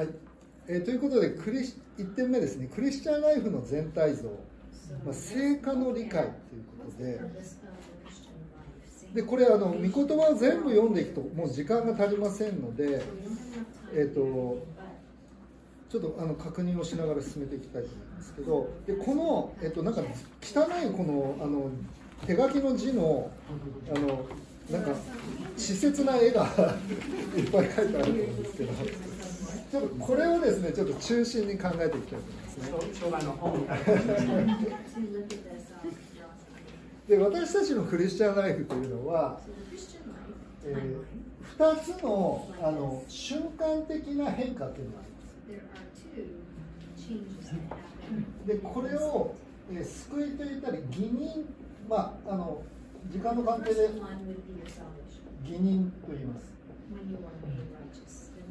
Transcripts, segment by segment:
はい、えーということでクリス1点目ですね。クリスチャンライフの全体像、まあ、成果の理解ということで。でこれあの御言葉を全部読んでいくともう時間が足りませんので、えーと、ちょっとあの確認をしながら進めていきたいと思いますけど。でこの、えーと、なんか汚いこのあの手書きの字のあのなんか稚拙な絵が いっぱい書いてあると思うんですけどちょっとこれをですねちょっと中心に考えていきたいと思いますね。で私たちのクリスチャンライフというのは、えー、2つのあの瞬間的な変化というのがあります。でこれを、えー、救いと言ったり義人、まあ、あの時間の関係で義人と言います。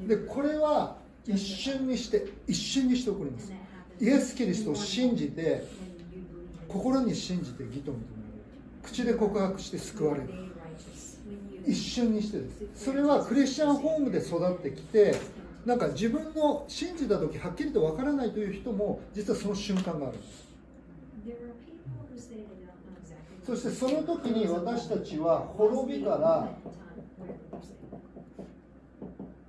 でこれは一瞬にして一瞬にして起こります。イエス・キリストを信じて心に信じて義と認め口で告白して救われる。一瞬にしてです。それはクリスチャンホームで育ってきてなんか自分の信じた時はっきりとわからないという人も実はその瞬間があるんです。そしてその時に私たちは滅びから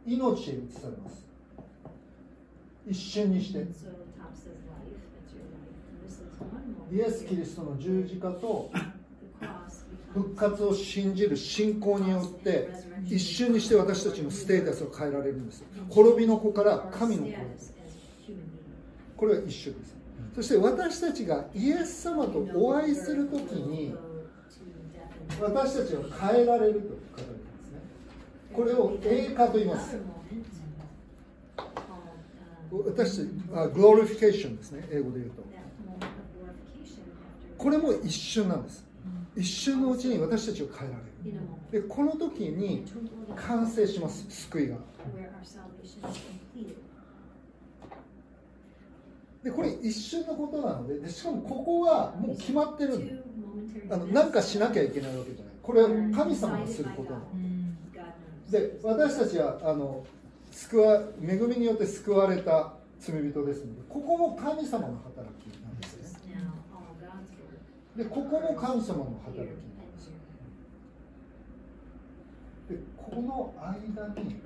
命へ移されます一瞬にして。イエス・キリストの十字架と復活を信じる信仰によって一瞬にして私たちのステータスを変えられるんです。滅びの子から神の子これは一緒です。そして私たちがイエス様とお会いするときに私たちは変えられると書かれてますね。これを栄華と言います。私たちあグロリフィケーションですね英語で言うと。これも一瞬なんです。一瞬のうちに私たちを変えられる。でこの時に完成します救いが。でこれ一瞬のことなのででしかもここはもう決まってるんで。あの何かしなきゃいけないわけじゃない。これは神様がすることなの。で私たちはあの救わ恵みによって救われた罪人ですのでここも神様の働きなんです。でここも神様の働きなんですでこの間に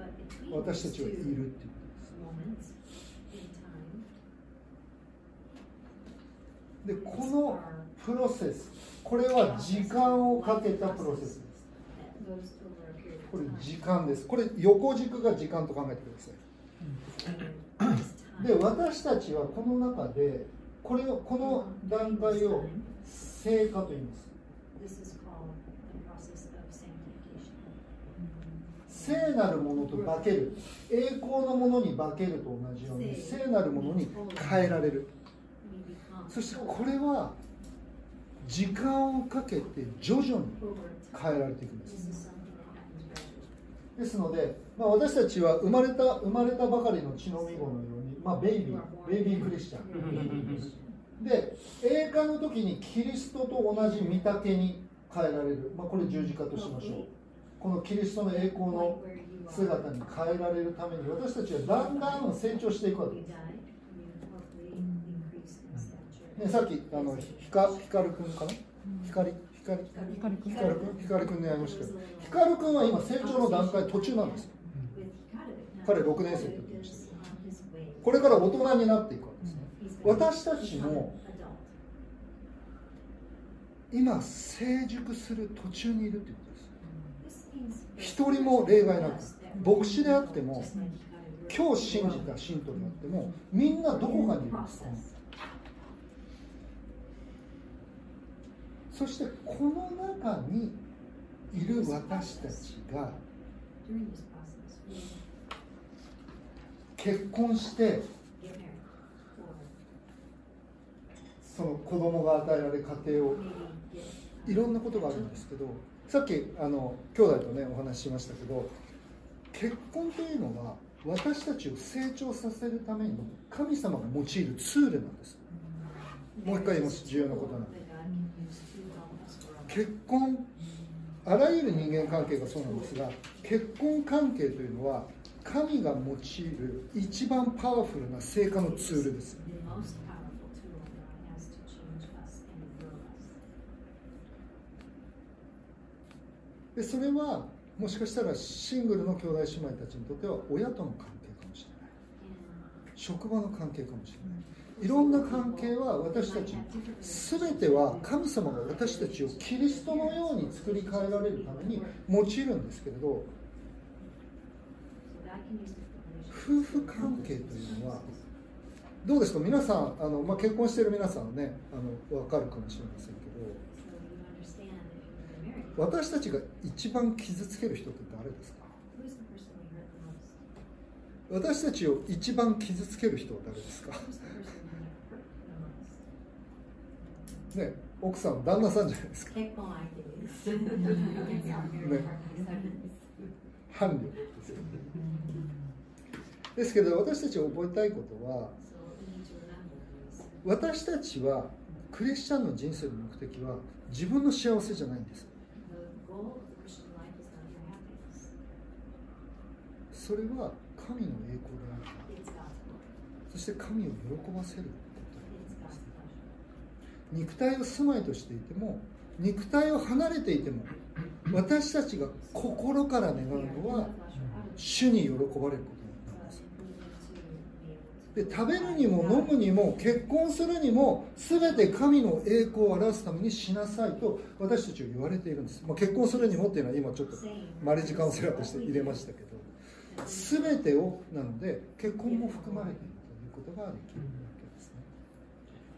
私たちはいるっていうことですでこのプロセスこれは時間をかけたプロセスですこれ時間です。これ横軸が時間と考えてください。で私たちはこの中でこれをこの段階を聖化と言います。聖なるものと化ける。栄光のものに化けると同じように聖。なるものに変えられる。そしてこれは時間をかけて徐々に変えられていくんですですので、まあ、私たちは生まれた生まれたばかりの血のみ子のように、まあ、ベイビーベイビークリスチャン。で栄華の時にキリストと同じ御丈に変えられる、まあ、これ十字架としましょう。このキリストの栄光の姿に変えられるために私たちはだんだん成長していくわけ。です、ね、さっきあのひか光くんかな？光光光くん光ましたけど光くんは今成長の段階途中なんです彼6年生って言ってましたこれから大人になっていくわけです私たちも今成熟する途中にいるということです。一人も例外なく牧師であっても今日信じた信徒であってもみんなどこかにいるんですそしてこの中にいる私たちが結婚してその子供が与えられ家庭をいろんなことがあるんですけどさっきあの兄弟とねお話ししましたけど結婚というのは私たちを成長させるために神様が用いるツールなんです。もう一回言います。重要なことなんで結婚あらゆる人間関係がそうなんですが結婚関係というのは神が用いる一番パワフルな成果のツールです。でそれはもしかしたらシングルの兄弟姉妹たちにとっては親との関係かもしれない。職場の関係かもしれない。いろんな関係は私たち全ては神様が私たちをキリストのように作り変えられるために用いるんですけれど夫婦関係というのはどうですか？皆さんあの、まあ、結婚している皆さんはねあの分かるかもしれませんけど私たちが一番傷つける人って誰ですか？私たちを一番傷つける人は誰ですか？ね奥さん旦那さんじゃないですか。です,けど私たちが覚えたいことは私たちはクリスチャンの人生の目的は自分の幸せじゃないんです。それは神の栄光である.そして神を喜ばせる肉体を住まいとしていても肉体を離れていても私たちが心から願うのは主に喜ばれることなん.ですで食べるにも飲むにも結婚するにも全て神の栄光を表すためにしなさいと私たちは言われているんです、まあ、結婚するにもっていうのは今ちょっとマリッジカウンセラーとして入れましたけど全てをなので結婚も含まれているということができるわけですね。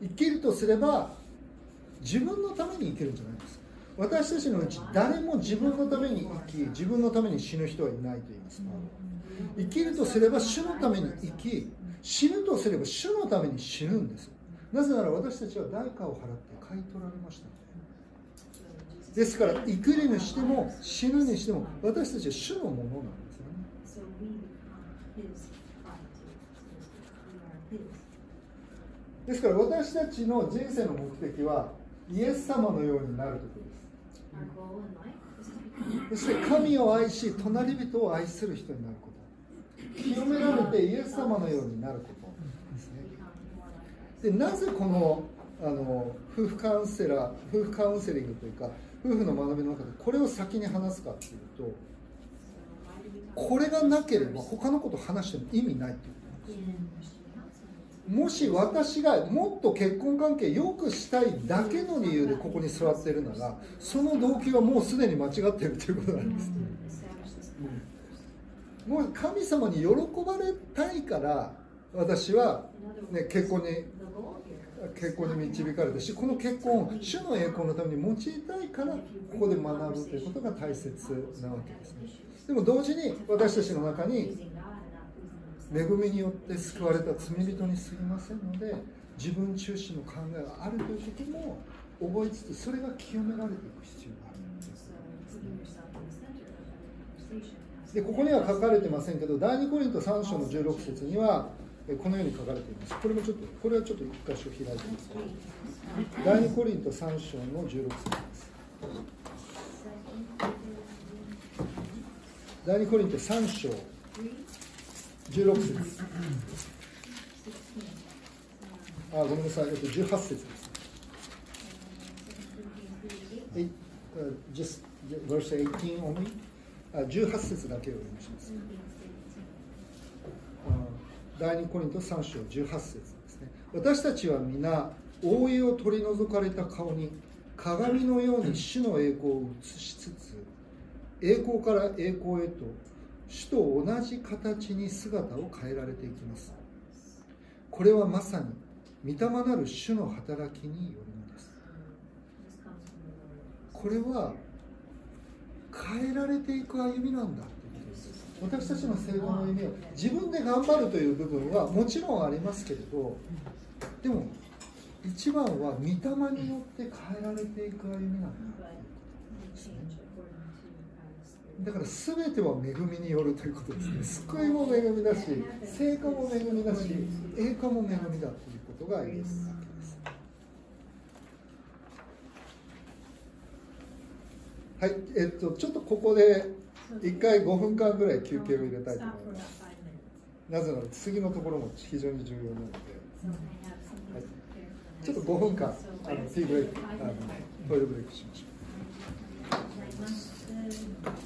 生きるとすれば自分のために生きるんじゃないです。私たちのうち誰も自分のために生き自分のために死ぬ人はいないと言います。生きるとすれば主のために生き死ぬとすれば主のために死ぬんです。なぜなら私たちは代価を払って買い取られましたので。ですから生きるにしても死ぬにしても私たちは主のものなんですよね So we become His property. We are His. ですから私たちの人生の目的はイエス様のようになることです Our goal in life is to become そして神を愛し隣人を愛する人になること清められてイエス様のようになることですね more like Christ. でなぜこのあの夫婦カウンセラー夫婦カウンセリングというか夫婦の学びの中でこれを先に話すかっていうとこれがなければ他のこと話しても意味ないっていうことなんです?もし私がもっと結婚関係良くしたいだけの理由でここに座っているならその動機はもうすでに間違っているということなんです this plan. もう神様に喜ばれたいから私は、ね、結婚に結婚に導かれたしこの結婚を主の栄光のために用いたいからここで学ぶということが大切なわけですね。でも同時に私たちの中に恵.みによって救われた罪人にすぎませんので自分中心の考えがあるということも覚えつつそれが清められていく必要があるんでここには書かれてませんけど第2コリント3章の16節にはえこのように書かれています。これもちょっとこれはちょっと一箇所開いてます第2コリント3章の16節です。第2コリント3章。16節。あごめんなさい、えっと、18節です。えい。uh, just verse 18 only あ18節だけを読みします。あ第2コリント3章18節ですね。私たちは皆覆いを取り除かれた顔に鏡のように主の栄光を映しつつ栄光から栄光へと主と同じ形に姿を変えられていきます。これはまさに御霊なる主の働きによるのです。これは変えられていく歩みなんだ。私たちの成功の歩みは自分で頑張るという部分はもちろんありますけれどでも一番は御霊によって変えられていく歩みなんだ.だから全ては恵みによるということですね。救いも恵みだし成果も恵みだし栄華も恵みだということが言えるわけです。はいえっとちょっとここで一回5分間ぐらい休憩を入れたいと思います。なぜなら次のところも非常に重要なので、ちょっと5分間あのティーブレイク、あのトイルブレイクしましょう。